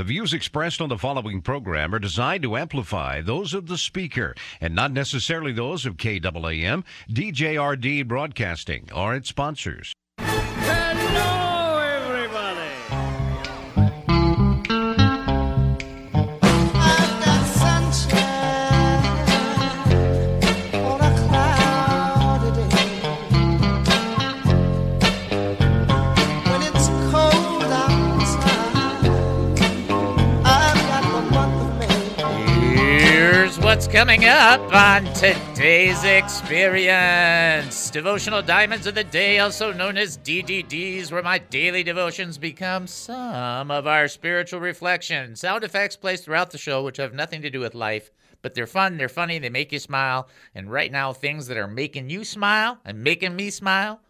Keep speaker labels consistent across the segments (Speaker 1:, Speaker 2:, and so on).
Speaker 1: The views expressed on the following program are designed to amplify those of the speaker and not necessarily those of KAAM, DJRD Broadcasting, or its sponsors.
Speaker 2: Hello,
Speaker 3: coming up on today's experience. Devotional Diamonds of the Day, also known as DDDs, where my daily devotions become some of our spiritual reflection. Sound effects placed throughout the show, which have nothing to do with life, but they're fun, they're funny, they make you smile. And right now, things that are making you smile and making me smile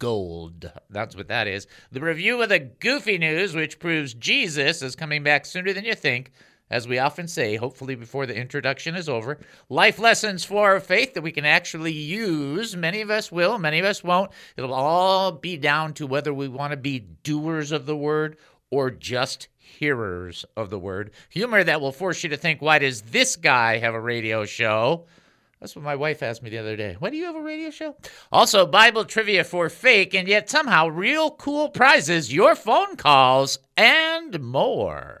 Speaker 3: gold. That's what that is. The review of the goofy news, which proves Jesus is coming back sooner than you think. As we often say, hopefully before the introduction is over, life lessons for our faith that we can actually use. Many of us will, many of us won't. It'll all be down to whether we want to be doers of the word or just hearers of the word. Humor that will force you to think, why does this guy have a radio show? That's what my wife asked me the other day. Why do you have a radio show? Also, Bible trivia for fake and yet somehow real cool prizes, your phone calls, and more.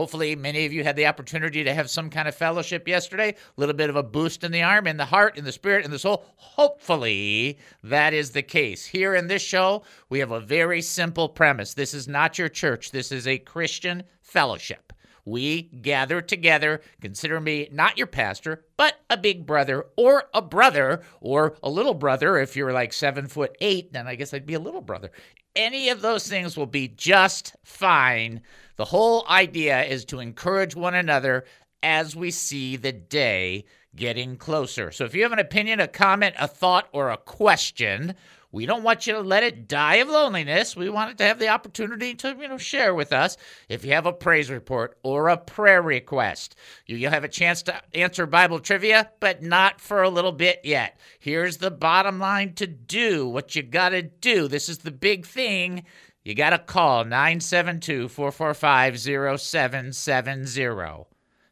Speaker 3: Hopefully, many of you had the opportunity to have some kind of fellowship yesterday, a little bit of a boost in the arm, in the heart, in the spirit, in the soul. Hopefully, that is the case. Here in this show, we have a very simple premise. This is not your church, this is a Christian fellowship. We gather together. Consider me not your pastor, but a big brother or a brother or a little brother. If you're like seven foot eight, then I guess I'd be a little brother. Any of those things will be just fine. The whole idea is to encourage one another as we see the day getting closer. So if you have an opinion, a comment, a thought, or a question, we don't want you to let it die of loneliness. We want it to have the opportunity to, you know, share with us. If you have a praise report or a prayer request, you- you'll have a chance to answer Bible trivia, but not for a little bit yet. Here's the bottom line to do what you got to do. This is the big thing. You got to call 972 445 0770.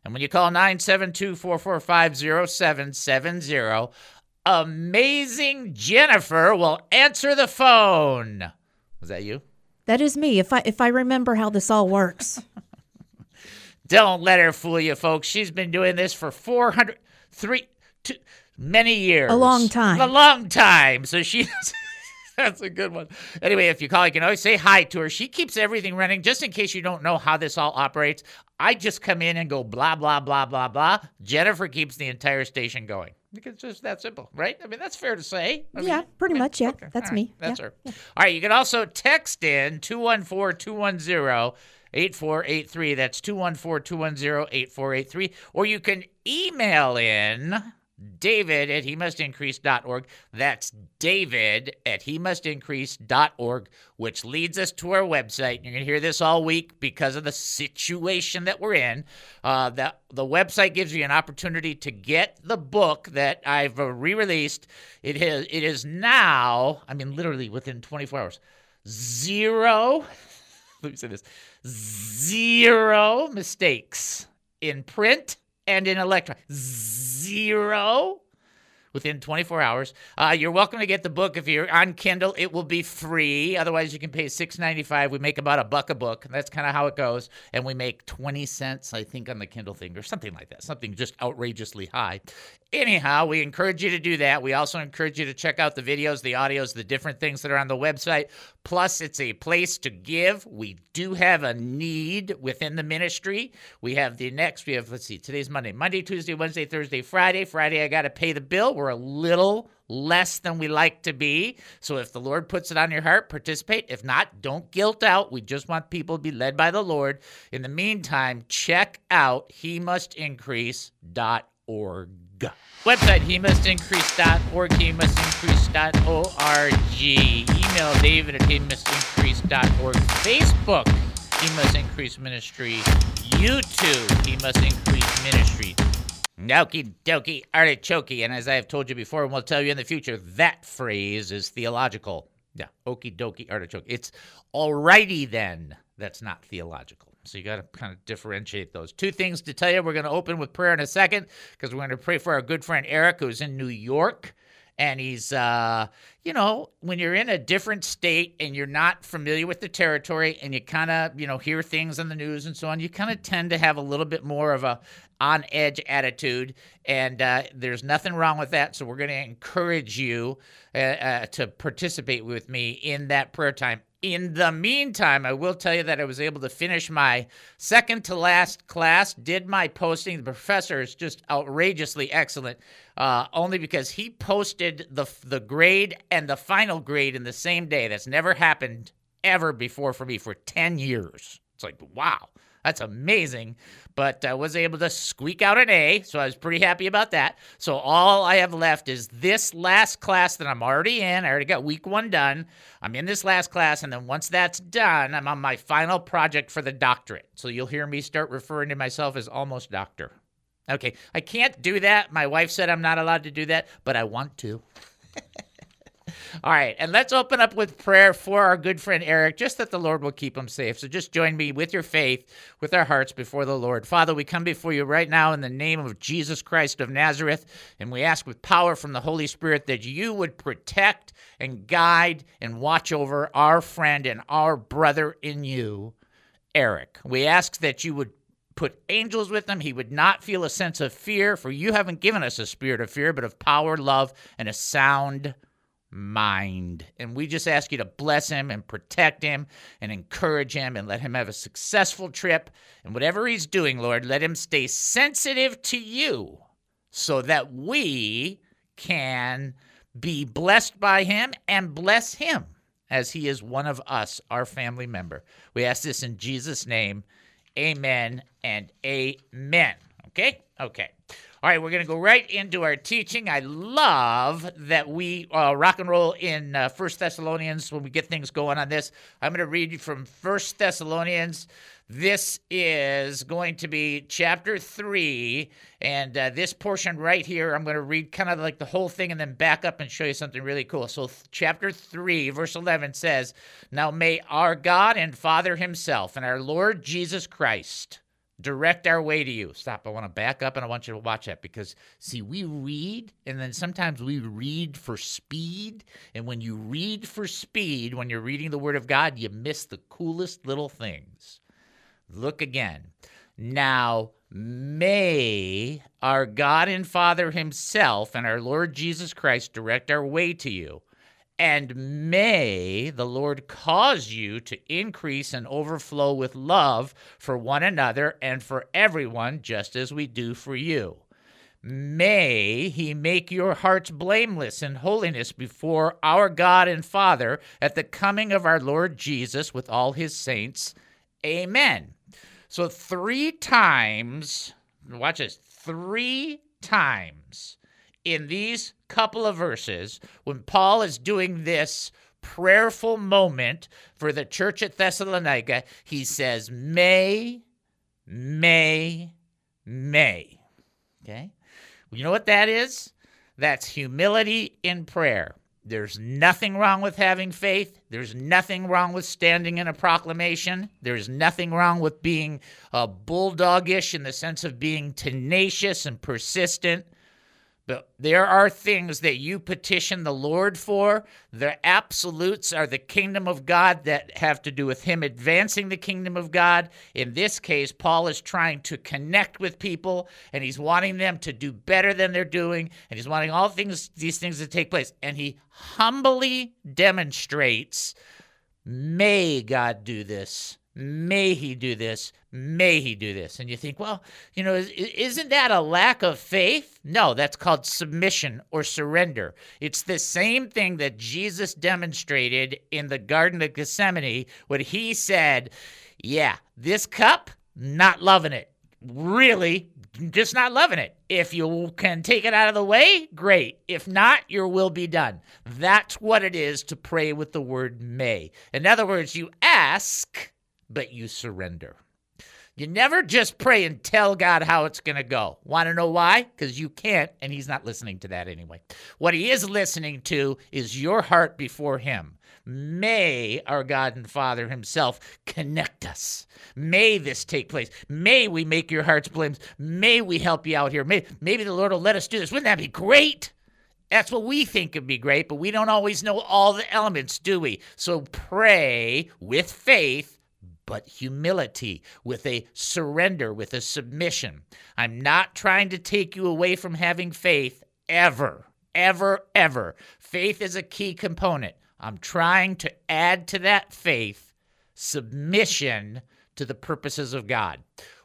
Speaker 3: And when you call 972 445 0770, amazing Jennifer will answer the phone. Was that you?
Speaker 4: That is me. If I if I remember how this all works.
Speaker 3: Don't let her fool you, folks. She's been doing this for 400, three, two, many years.
Speaker 4: A long time.
Speaker 3: A long time. So she. That's a good one. Anyway, if you call, you can always say hi to her. She keeps everything running just in case you don't know how this all operates. I just come in and go blah, blah, blah, blah, blah. Jennifer keeps the entire station going. Because it's just that simple, right? I mean, that's fair to say. I
Speaker 4: Yeah,
Speaker 3: mean,
Speaker 4: pretty
Speaker 3: I mean,
Speaker 4: much, yeah.
Speaker 3: okay,
Speaker 4: That's
Speaker 3: right,
Speaker 4: me,
Speaker 3: That's
Speaker 4: yeah,
Speaker 3: her. All right, you can also text in 214 210 8483. That's 214 210 8483. Or you can email in david at he must increase.org. That's david at he must increase.org, which leads us to our website. You're going to hear this all week because of the situation that we're in. Uh, the, the website gives you an opportunity to get the book that I've uh, re released. It is, it is now, I mean, literally within 24 hours, zero. Let me say this zero mistakes in print and in electronic. Zero. within 24 hours. Uh, you're welcome to get the book if you're on Kindle. It will be free. Otherwise, you can pay $6.95. We make about a buck a book. That's kind of how it goes, and we make 20 cents, I think, on the Kindle thing or something like that. Something just outrageously high. Anyhow, we encourage you to do that. We also encourage you to check out the videos, the audios, the different things that are on the website. Plus, it's a place to give. We do have a need within the ministry. We have the next, we have, let's see, today's Monday, Monday, Tuesday, Wednesday, Thursday, Friday. Friday, I got to pay the bill. We're a little less than we like to be. So if the Lord puts it on your heart, participate. If not, don't guilt out. We just want people to be led by the Lord. In the meantime, check out he must increase.org. Website, he must increase.org, he must increase.org. Email David at he must increase.org. Facebook, he must increase ministry. YouTube, he must increase ministry. Okie dokie artichoke. And as I have told you before, and will tell you in the future, that phrase is theological. Yeah, okie dokie artichoke. It's alrighty then. That's not theological. So you got to kind of differentiate those. Two things to tell you. We're going to open with prayer in a second because we're going to pray for our good friend Eric, who's in New York. And he's, uh, you know, when you're in a different state and you're not familiar with the territory and you kind of, you know, hear things on the news and so on, you kind of tend to have a little bit more of a on edge attitude. And uh, there's nothing wrong with that. So we're going to encourage you uh, uh, to participate with me in that prayer time. In the meantime, I will tell you that I was able to finish my second to last class, did my posting. The professor is just outrageously excellent, uh, only because he posted the, the grade and the final grade in the same day. That's never happened ever before for me for 10 years. It's like, wow. That's amazing. But I was able to squeak out an A, so I was pretty happy about that. So all I have left is this last class that I'm already in. I already got week one done. I'm in this last class, and then once that's done, I'm on my final project for the doctorate. So you'll hear me start referring to myself as almost doctor. Okay, I can't do that. My wife said I'm not allowed to do that, but I want to. All right, and let's open up with prayer for our good friend Eric, just that the Lord will keep him safe. So just join me with your faith, with our hearts before the Lord. Father, we come before you right now in the name of Jesus Christ of Nazareth, and we ask with power from the Holy Spirit that you would protect and guide and watch over our friend and our brother in you, Eric. We ask that you would put angels with him. He would not feel a sense of fear, for you haven't given us a spirit of fear, but of power, love, and a sound mind. And we just ask you to bless him and protect him and encourage him and let him have a successful trip. And whatever he's doing, Lord, let him stay sensitive to you so that we can be blessed by him and bless him as he is one of us, our family member. We ask this in Jesus' name. Amen and amen. Okay? Okay. All right, we're going to go right into our teaching. I love that we uh, rock and roll in uh, First Thessalonians when we get things going on this. I'm going to read from First Thessalonians. This is going to be chapter three, and uh, this portion right here, I'm going to read kind of like the whole thing and then back up and show you something really cool. So, chapter three, verse 11 says, Now may our God and Father Himself and our Lord Jesus Christ direct our way to you. Stop. I want to back up and I want you to watch that because, see, we read and then sometimes we read for speed. And when you read for speed, when you're reading the Word of God, you miss the coolest little things. Look again. Now, may our God and Father Himself and our Lord Jesus Christ direct our way to you. And may the Lord cause you to increase and overflow with love for one another and for everyone, just as we do for you. May he make your hearts blameless in holiness before our God and Father at the coming of our Lord Jesus with all his saints. Amen. So, three times, watch this, three times in these couple of verses, when Paul is doing this prayerful moment for the church at Thessalonica, he says, May, may, may. Okay? You know what that is? That's humility in prayer. There's nothing wrong with having faith. There's nothing wrong with standing in a proclamation. There's nothing wrong with being uh, bulldogish in the sense of being tenacious and persistent. But there are things that you petition the Lord for. The absolutes are the kingdom of God that have to do with Him advancing the kingdom of God. In this case, Paul is trying to connect with people and he's wanting them to do better than they're doing. And he's wanting all things, these things to take place. And he humbly demonstrates may God do this? May he do this? May he do this? And you think, well, you know, is- isn't that a lack of faith? No, that's called submission or surrender. It's the same thing that Jesus demonstrated in the Garden of Gethsemane when he said, Yeah, this cup, not loving it. Really, just not loving it. If you can take it out of the way, great. If not, your will be done. That's what it is to pray with the word may. In other words, you ask, but you surrender. You never just pray and tell God how it's going to go. Want to know why? Because you can't, and He's not listening to that anyway. What He is listening to is your heart before Him. May our God and Father Himself connect us. May this take place. May we make your hearts blameless. May we help you out here. May, maybe the Lord will let us do this. Wouldn't that be great? That's what we think would be great, but we don't always know all the elements, do we? So pray with faith but humility, with a surrender, with a submission. I'm not trying to take you away from having faith ever, ever, ever. Faith is a key component. I'm trying to add to that faith submission to the purposes of God.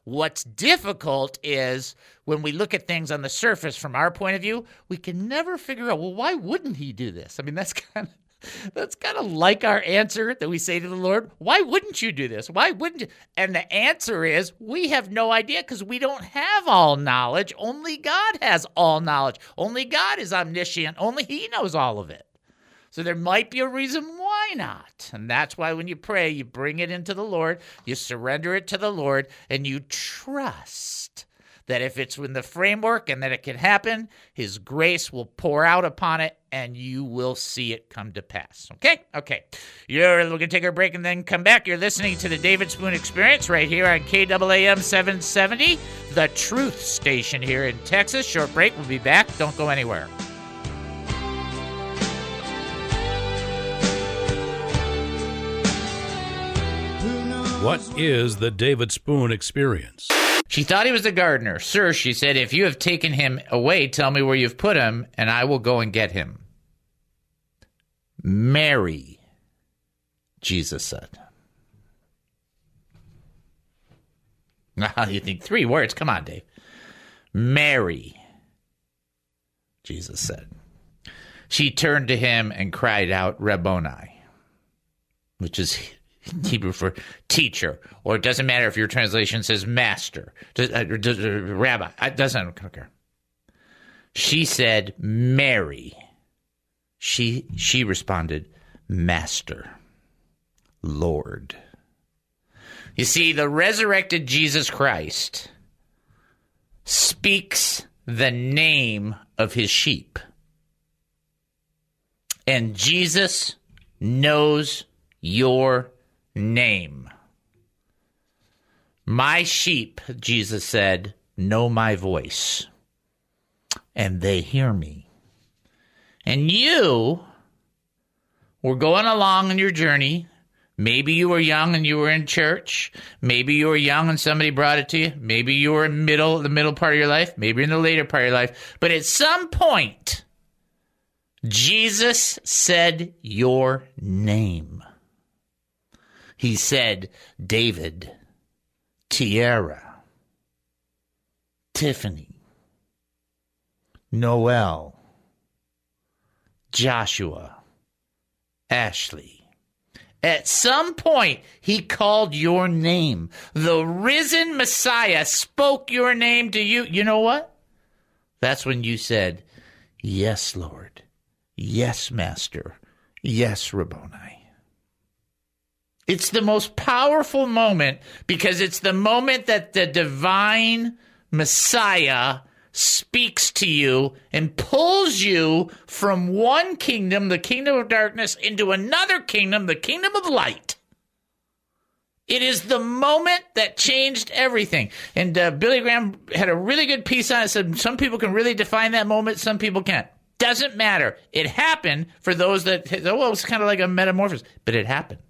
Speaker 3: What's difficult is when we look at things on the surface from our point of view, we can never figure out, well, why wouldn't he do this? I mean, that's kind of that's kind of like our answer that we say to the Lord, why wouldn't you do this? Why wouldn't you? And the answer is we have no idea because we don't have all knowledge. Only God has all knowledge. Only God is omniscient. Only He knows all of it. So there might be a reason why not. And that's why when you pray, you bring it into the Lord, you surrender it to the Lord, and you trust that if it's in the framework and that it can happen, His grace will pour out upon it and you will see it come to pass. Okay? Okay. You're we're gonna take a break and then come back. You're listening to the David Spoon Experience right here on KAAM 770, the truth station here in Texas. Short break. We'll be back. Don't go anywhere.
Speaker 2: What is the David Spoon experience?
Speaker 3: She thought he was the gardener. Sir, she said, if you have taken him away, tell me where you've put him, and I will go and get him. Mary, Jesus said. Now you think three words. Come on, Dave. Mary, Jesus said. She turned to him and cried out, Rabboni, which is Hebrew for teacher, or it doesn't matter if your translation says master, uh, uh, rabbi. It doesn't care. She said, Mary. She she responded, Master, Lord. You see, the resurrected Jesus Christ speaks the name of his sheep. And Jesus knows your name. My sheep, Jesus said, know my voice, and they hear me. And you were going along in your journey. Maybe you were young and you were in church. Maybe you were young and somebody brought it to you. Maybe you were in middle, the middle part of your life. Maybe in the later part of your life. But at some point, Jesus said your name. He said, David, Tierra, Tiffany, Noel, Joshua, Ashley. At some point, he called your name. The risen Messiah spoke your name to you. You know what? That's when you said, Yes, Lord. Yes, Master. Yes, Rabboni. It's the most powerful moment because it's the moment that the divine Messiah speaks to you and pulls you from one kingdom, the kingdom of darkness, into another kingdom, the kingdom of light. It is the moment that changed everything. And uh, Billy Graham had a really good piece on it. Said some people can really define that moment, some people can't. Doesn't matter. It happened for those that, well, it was kind of like a metamorphosis, but it happened.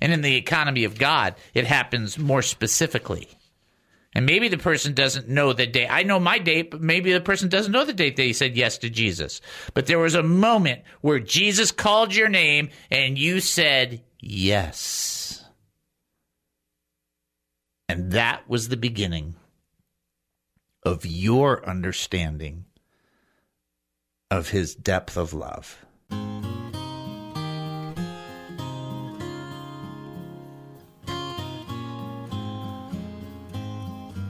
Speaker 3: And in the economy of God, it happens more specifically. And maybe the person doesn't know the date. I know my date, but maybe the person doesn't know the date that he said yes to Jesus. But there was a moment where Jesus called your name and you said yes. And that was the beginning of your understanding of his depth of love.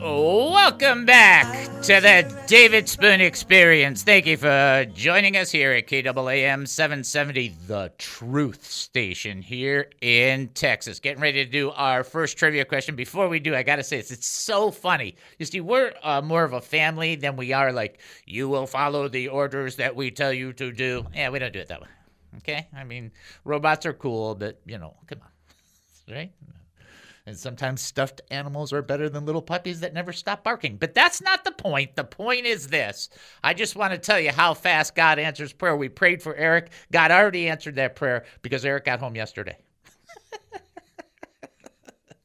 Speaker 3: Welcome back to the David Spoon Experience. Thank you for joining us here at KAAM 770, the Truth Station here in Texas. Getting ready to do our first trivia question. Before we do, I got to say this, it's so funny. You see, we're uh, more of a family than we are like, you will follow the orders that we tell you to do. Yeah, we don't do it that way. Okay? I mean, robots are cool, but, you know, come on. Right? And sometimes stuffed animals are better than little puppies that never stop barking. But that's not the point. The point is this I just want to tell you how fast God answers prayer. We prayed for Eric. God already answered that prayer because Eric got home yesterday.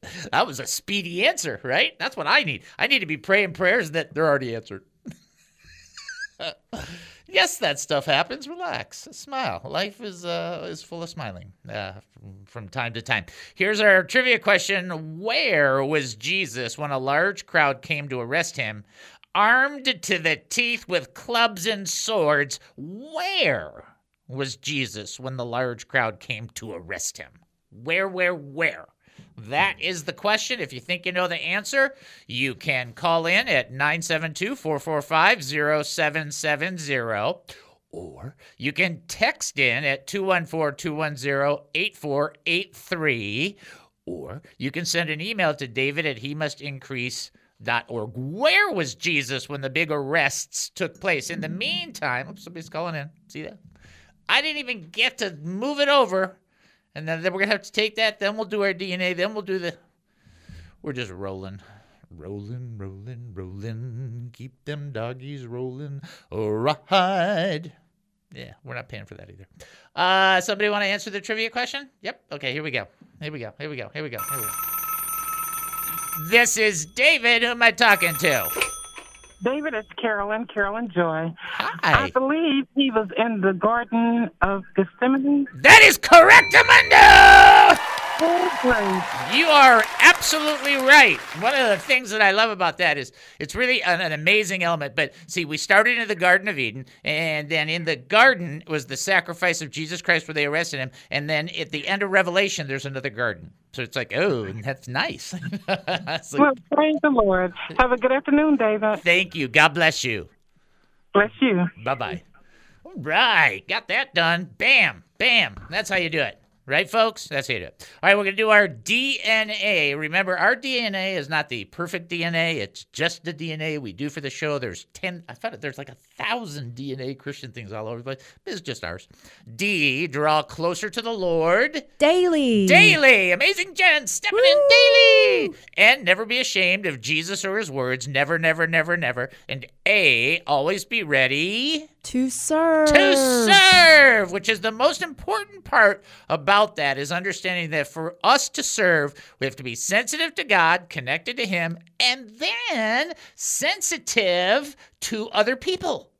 Speaker 3: that was a speedy answer, right? That's what I need. I need to be praying prayers that they're already answered. yes, that stuff happens. Relax, smile. Life is uh, is full of smiling uh, from, from time to time. Here's our trivia question: Where was Jesus when a large crowd came to arrest him, armed to the teeth with clubs and swords? Where was Jesus when the large crowd came to arrest him? Where, where, where? That is the question. If you think you know the answer, you can call in at 972 445 0770 or you can text in at 214 210 8483 or you can send an email to david at he must increase org. Where was Jesus when the big arrests took place? In the meantime, oops, somebody's calling in. See that? I didn't even get to move it over and then, then we're gonna have to take that. Then we'll do our DNA. Then we'll do the. We're just rolling, rolling, rolling, rolling. Keep them doggies rolling. Right. Yeah, we're not paying for that either. Uh, somebody want to answer the trivia question? Yep. Okay, here we go. Here we go. Here we go. Here we go. Here we go. This is David. Who am I talking to?
Speaker 5: David, it's Carolyn, Carolyn Joy.
Speaker 3: Hi.
Speaker 5: I believe he was in the Garden of Gethsemane.
Speaker 3: That is correct, Amanda! You are absolutely right. One of the things that I love about that is it's really an, an, amazing element. But see, we started in the Garden of Eden, and then in the garden was the sacrifice of Jesus Christ where they arrested him. And then at the end of Revelation, there's another garden. So it's like, oh, that's nice. Like,
Speaker 5: Well, praise the Lord. Have a good afternoon, David.
Speaker 3: thank you. God bless you.
Speaker 5: Bless you.
Speaker 3: Bye bye. All right, got that done. Bam, bam. That's how you do it. Right, folks? That's it. All right, we're going to do our DNA. Remember, our DNA is not the perfect DNA. It's just the DNA we do for the show. There's 10, I thought there's like a thousand DNA Christian things all over the place. This is just ours. D, draw closer to the Lord.
Speaker 4: Daily.
Speaker 3: Daily. Amazing Jen stepping in daily. And never be ashamed of Jesus or his words. Never, never, never, never. And A, always be ready
Speaker 4: To serve.
Speaker 3: to serve, which is the most important part about that is understanding that for us to serve, we have to be sensitive to God, connected to Him, and then sensitive to other people.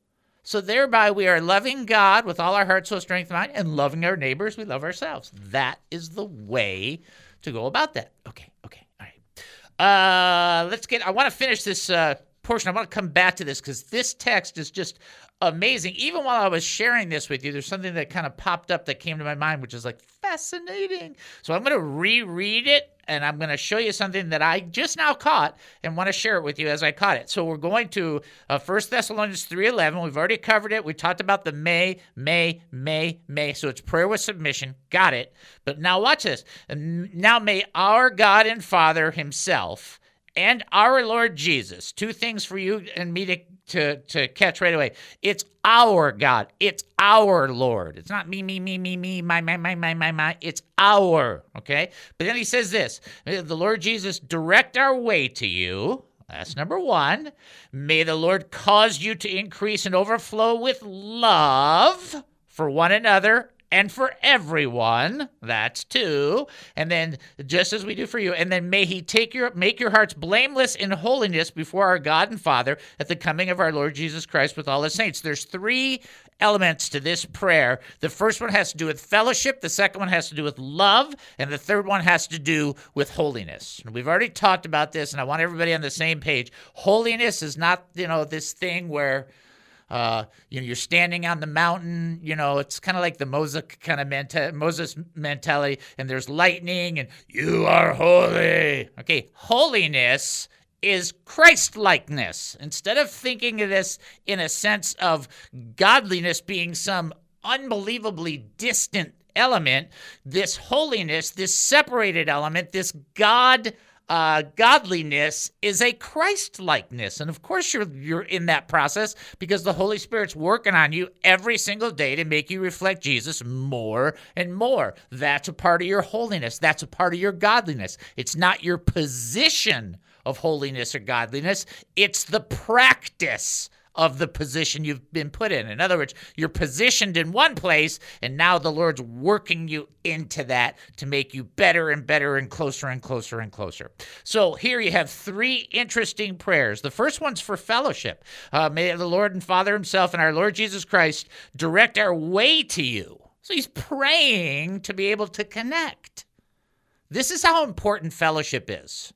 Speaker 3: So thereby we are loving God with all our heart, soul, strength, mind, and loving our neighbors. We love ourselves. That is the way to go about that. Okay, okay, all right. Uh, let's get. I want to finish this uh, portion. I want to come back to this because this text is just amazing. Even while I was sharing this with you, there's something that kind of popped up that came to my mind, which is like fascinating. So I'm going to reread it and I'm going to show you something that I just now caught and want to share it with you as I caught it. So we're going to uh, 1 Thessalonians 3.11. We've already covered it. We talked about the may, may, may, may. So it's prayer with submission. Got it. But now watch this. Now may our God and Father himself and our Lord Jesus. Two things for you and me to, to, to catch right away. It's our God. It's our Lord. It's not me, me, me, me, me, my, my, my, my, my, my. It's our. Okay. But then he says this the Lord Jesus direct our way to you. That's number one. May the Lord cause you to increase and overflow with love for one another and for everyone. That's two. And then just as we do for you, and then may he take your make your hearts blameless in holiness before our God and Father at the coming of our Lord Jesus Christ with all his saints. There's three elements to this prayer. The first one has to do with fellowship, the second one has to do with love, and the third one has to do with holiness. And we've already talked about this and I want everybody on the same page. Holiness is not, you know, this thing where uh, you know, you're standing on the mountain. You know, it's kind of like the Moses kind of menta- Moses mentality, and there's lightning, and you are holy. Okay, holiness is Christ likeness. Instead of thinking of this in a sense of godliness being some unbelievably distant element, this holiness, this separated element, this God uh, godliness is a Christ likeness. And of course, you're, you're in that process because the Holy Spirit's working on you every single day to make you reflect Jesus more and more. That's a part of your holiness, that's a part of your godliness. It's not your position of holiness or godliness, it's the practice of the position you've been put in. In other words, you're positioned in one place, and now the Lord's working you into that to make you better and better and closer and closer and closer. So here you have three interesting prayers. The first one's for fellowship. Uh, may the Lord and Father Himself and our Lord Jesus Christ direct our way to you. So he's praying to be able to connect. This is how important fellowship is.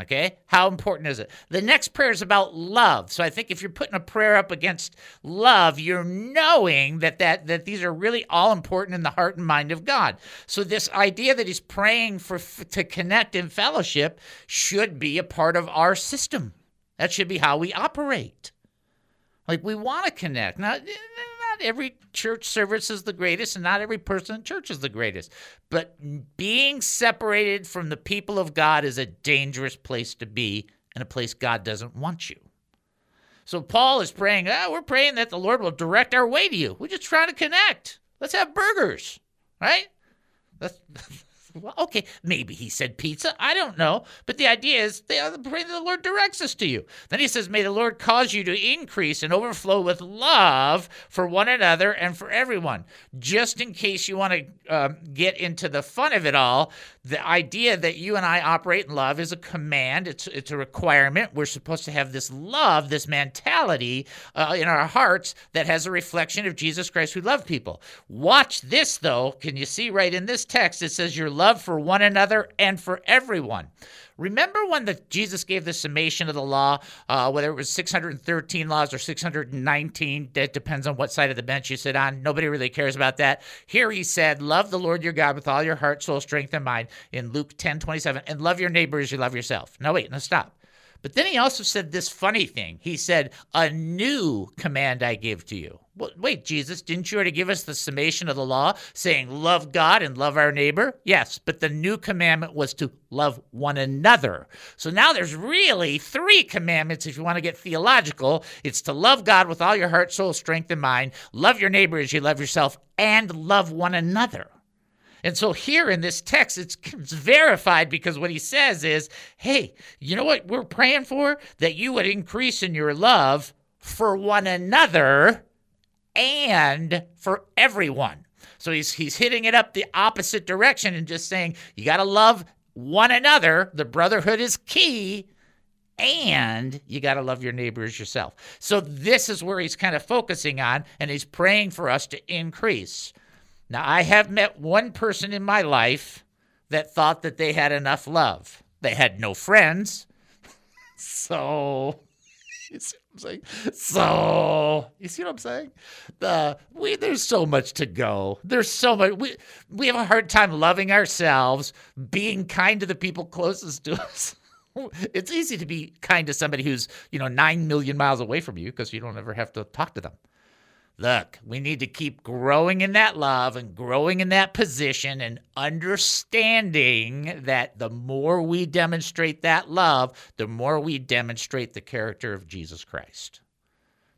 Speaker 3: Okay? How important is it? The next prayer is about love. So I think if you're putting a prayer up against love, you're knowing that that that these are really all important in the heart and mind of God. So this idea that he's praying for to connect in fellowship should be a part of our system. That should be how we operate. Like we want to connect. Now not every church service is the greatest, and not every person in church is the greatest. But being separated from the people of God is a dangerous place to be, and a place God doesn't want you. So Paul is praying, oh, we're praying that the Lord will direct our way to you. We're just trying to connect. Let's have burgers, right? well, okay, maybe he said pizza. I don't know. But the idea is the, that the Lord directs us to you. Then he says, May the Lord cause you to increase and overflow with love for one another and for everyone. Just in case you want to um, get into the fun of it all, the idea that you and I operate in love is a command, it's, it's a requirement. We're supposed to have this love, this mentality uh, in our hearts that has a reflection of Jesus Christ who loved people. Watch this, though. Can you see right in this text? It says, Your love for one another and for everyone. Remember when the Jesus gave the summation of the law, uh, whether it was 613 laws or 619, that depends on what side of the bench you sit on. Nobody really cares about that. Here he said, Love the Lord your God with all your heart, soul, strength, and mind in Luke 10 27, and love your neighbor as you love yourself. No, wait, no, stop. But then he also said this funny thing. He said, A new command I give to you. Well, wait, Jesus, didn't you already give us the summation of the law saying love God and love our neighbor? Yes, but the new commandment was to love one another. So now there's really three commandments if you want to get theological. It's to love God with all your heart, soul, strength, and mind, love your neighbor as you love yourself, and love one another. And so here in this text, it's, it's, verified because what he says is, hey, you know what we're praying for? That you would increase in your love for one another and for everyone. So he's he's hitting it up the opposite direction and just saying you got to love one another. The brotherhood is key and you got to love your neighbors yourself. So this is where he's kind of focusing on and he's praying for us to increase. Now, I have met one person in my life that thought that they had enough love. They had no friends. so, I'm saying? So, you see what I'm saying? The we there's so much to go. There's so much we we have a hard time loving ourselves, being kind to the people closest to us. it's easy to be kind to somebody who's, you know, 9 million miles away from you because you don't ever have to talk to them. Look, we need to keep growing in that love and growing in that position and understanding that the more we demonstrate that love, the more we demonstrate the character of Jesus Christ.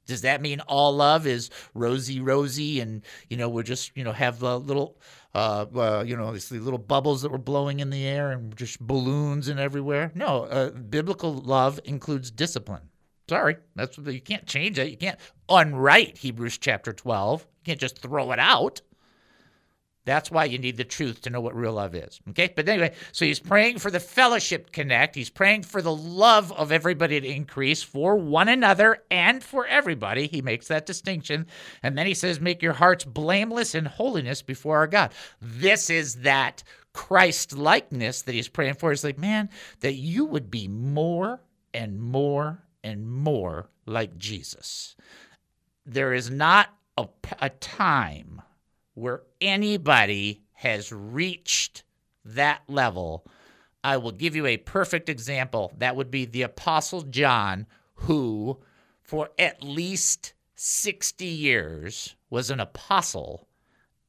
Speaker 3: Does that mean all love is rosy, rosy, and you know we're just you know have a little, uh, uh, you know, these little bubbles that were blowing in the air and just balloons and everywhere? No, uh, biblical love includes discipline. Sorry, that's you can't change it. You can't unwrite Hebrews chapter twelve. You can't just throw it out. That's why you need the truth to know what real love is. Okay. But anyway, so he's praying for the fellowship connect. He's praying for the love of everybody to increase for one another and for everybody. He makes that distinction. And then he says, Make your hearts blameless in holiness before our God. This is that Christ likeness that he's praying for. He's like, Man, that you would be more and more and more like Jesus. There is not a, a time where anybody has reached that level. I will give you a perfect example. That would be the Apostle John, who, for at least 60 years, was an apostle.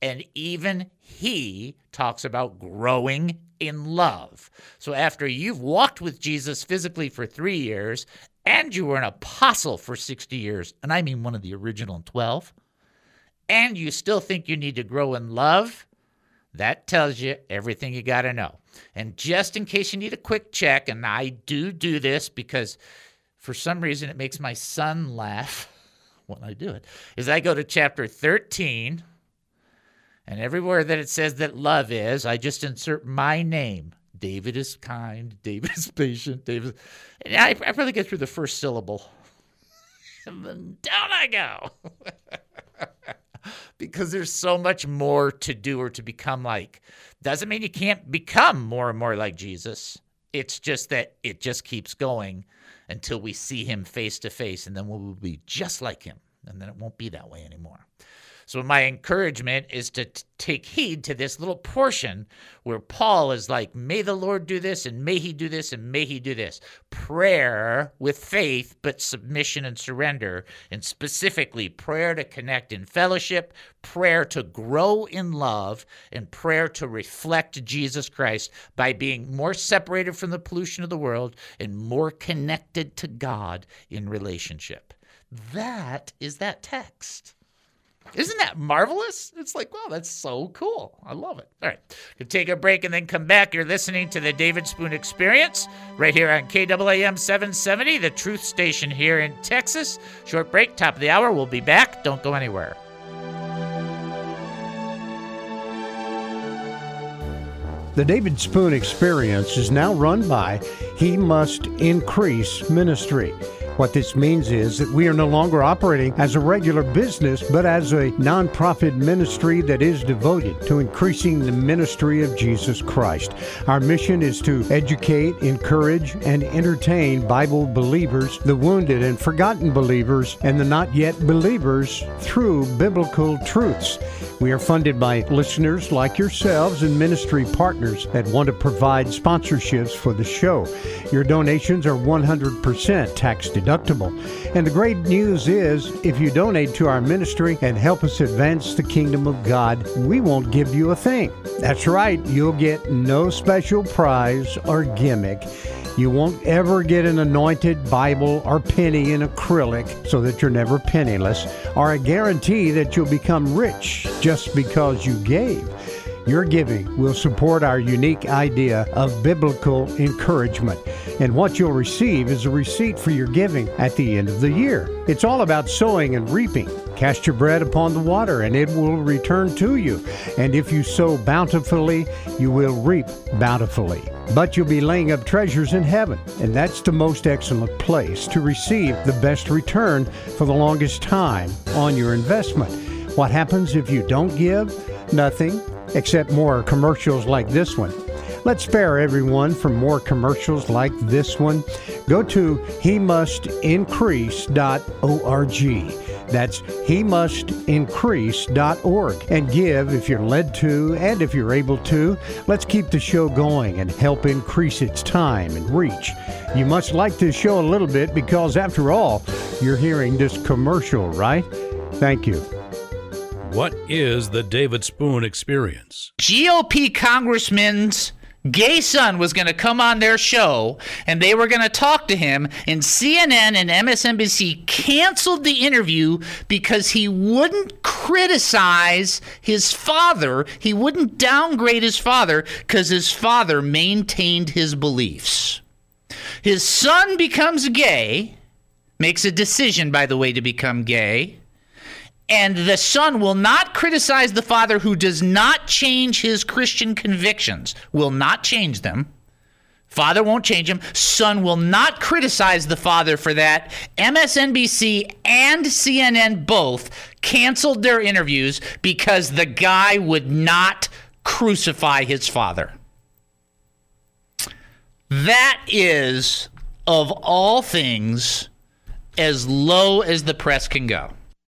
Speaker 3: And even he talks about growing in love. So after you've walked with Jesus physically for three years and you were an apostle for 60 years, and I mean one of the original 12, and you still think you need to grow in love, that tells you everything you got to know. And just in case you need a quick check, and I do do this because for some reason it makes my son laugh when I do it, is I go to chapter 13, and everywhere that it says that love is, I just insert my name. David is kind, David is patient, David. And I, I probably get through the first syllable. and then down I go. because there's so much more to do or to become like. Doesn't mean you can't become more and more like Jesus. It's just that it just keeps going until we see him face to face, and then we'll be just like him. And then it won't be that way anymore. So, my encouragement is to t- take heed to this little portion where Paul is like, May the Lord do this, and may he do this, and may he do this. Prayer with faith, but submission and surrender. And specifically, prayer to connect in fellowship, prayer to grow in love, and prayer to reflect Jesus Christ by being more separated from the pollution of the world and more connected to God in relationship. That is that text. Isn't that marvelous? It's like, wow, that's so cool. I love it. All right. We'll take a break and then come back. You're listening to the David Spoon Experience right here on KAAM 770, the truth station here in Texas. Short break, top of the hour. We'll be back. Don't go anywhere.
Speaker 6: The David Spoon Experience is now run by He Must Increase Ministry. What this means is that we are no longer operating as a regular business, but as a nonprofit ministry that is devoted to increasing the ministry of Jesus Christ. Our mission is to educate, encourage, and entertain Bible believers, the wounded and forgotten believers, and the not yet believers through biblical truths. We are funded by listeners like yourselves and ministry partners that want to provide sponsorships for the show. Your donations are 100% tax deductible. And the great news is if you donate to our ministry and help us advance the kingdom of God, we won't give you a thing. That's right, you'll get no special prize or gimmick. You won't ever get an anointed Bible or penny in acrylic so that you're never penniless, or a guarantee that you'll become rich just because you gave. Your giving will support our unique idea of biblical encouragement. And what you'll receive is a receipt for your giving at the end of the year. It's all about sowing and reaping. Cast your bread upon the water, and it will return to you. And if you sow bountifully, you will reap bountifully. But you'll be laying up treasures in heaven, and that's the most excellent place to receive the best return for the longest time on your investment. What happens if you don't give? Nothing, except more commercials like this one. Let's spare everyone from more commercials like this one. Go to he must increase.org. That's he must increase.org and give if you're led to and if you're able to. Let's keep the show going and help increase its time and reach. You must like this show a little bit because, after all, you're hearing this commercial, right? Thank you.
Speaker 2: What is the David Spoon experience?
Speaker 3: GOP congressman's gay son was going to come on their show and they were going to talk to him and CNN and MSNBC canceled the interview because he wouldn't criticize his father. He wouldn't downgrade his father cuz his father maintained his beliefs. His son becomes gay makes a decision by the way to become gay and the son will not criticize the father who does not change his Christian convictions, will not change them. Father won't change him. Son will not criticize the father for that. MSNBC and CNN both canceled their interviews because the guy would not crucify his father. That is, of all things, as low as the press can go.